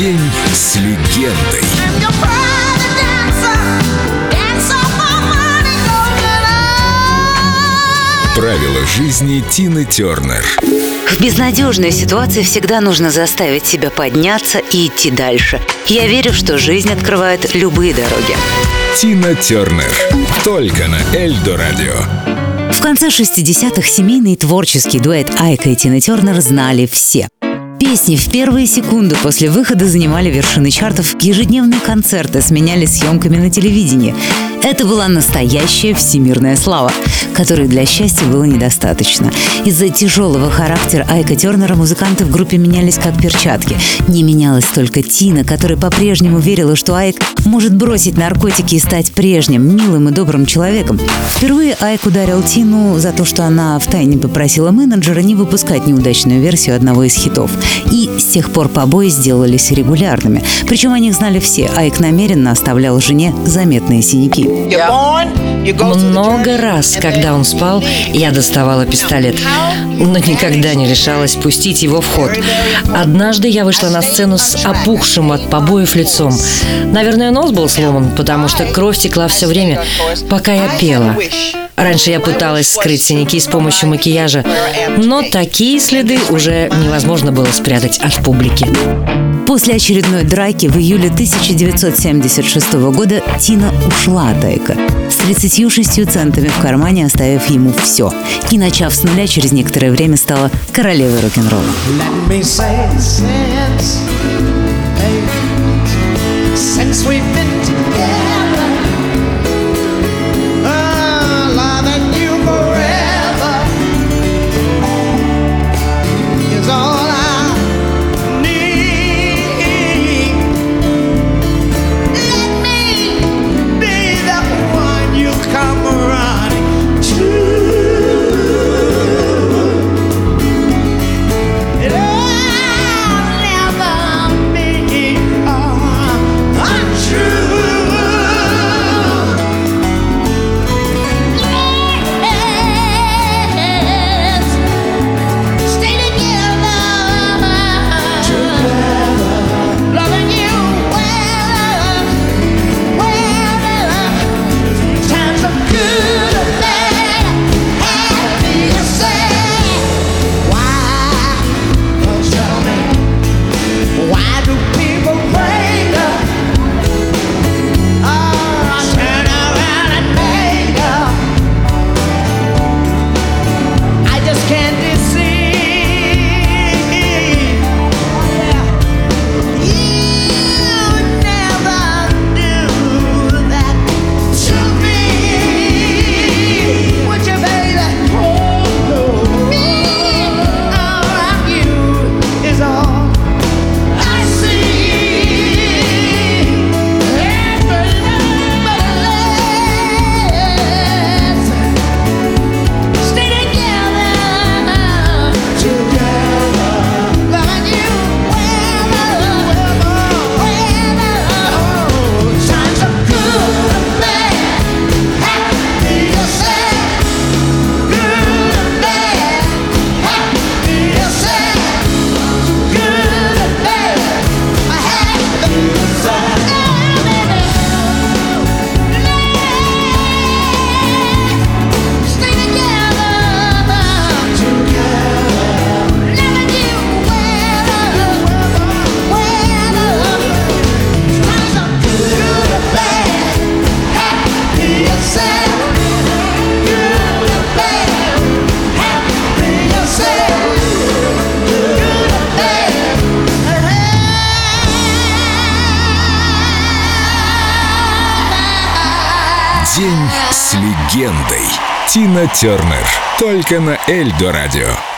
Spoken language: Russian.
День с легендой. Правила жизни Тины Тернер. В безнадежной ситуации всегда нужно заставить себя подняться и идти дальше. Я верю, что жизнь открывает любые дороги. Тина Тернер. Только на Эльдо Радио. В конце 60-х семейный творческий дуэт Айка и Тина Тернер знали все. Песни в первые секунды после выхода занимали вершины чартов, ежедневные концерты сменялись съемками на телевидении. Это была настоящая всемирная слава, которой для счастья было недостаточно. Из-за тяжелого характера Айка Тернера музыканты в группе менялись как перчатки. Не менялась только Тина, которая по-прежнему верила, что Айк может бросить наркотики и стать прежним, милым и добрым человеком. Впервые Айк ударил Тину за то, что она втайне попросила менеджера не выпускать неудачную версию одного из хитов. И с тех пор побои сделались регулярными. Причем о них знали все. Айк намеренно оставлял жене заметные синяки. Много раз, когда он спал, я доставала пистолет, но никогда не решалась пустить его в ход. Однажды я вышла на сцену с опухшим от побоев лицом. Наверное, нос был сломан, потому что кровь текла все время, пока я пела. Раньше я пыталась скрыть синяки с помощью макияжа, но такие следы уже невозможно было спрятать от публики. После очередной драки в июле 1976 года Тина ушла от Айка с 36 центами в кармане, оставив ему все. И, начав с нуля, через некоторое время стала королевой рок-н-ролла. День с легендой. Тина Тернер. Только на Эльдо радио.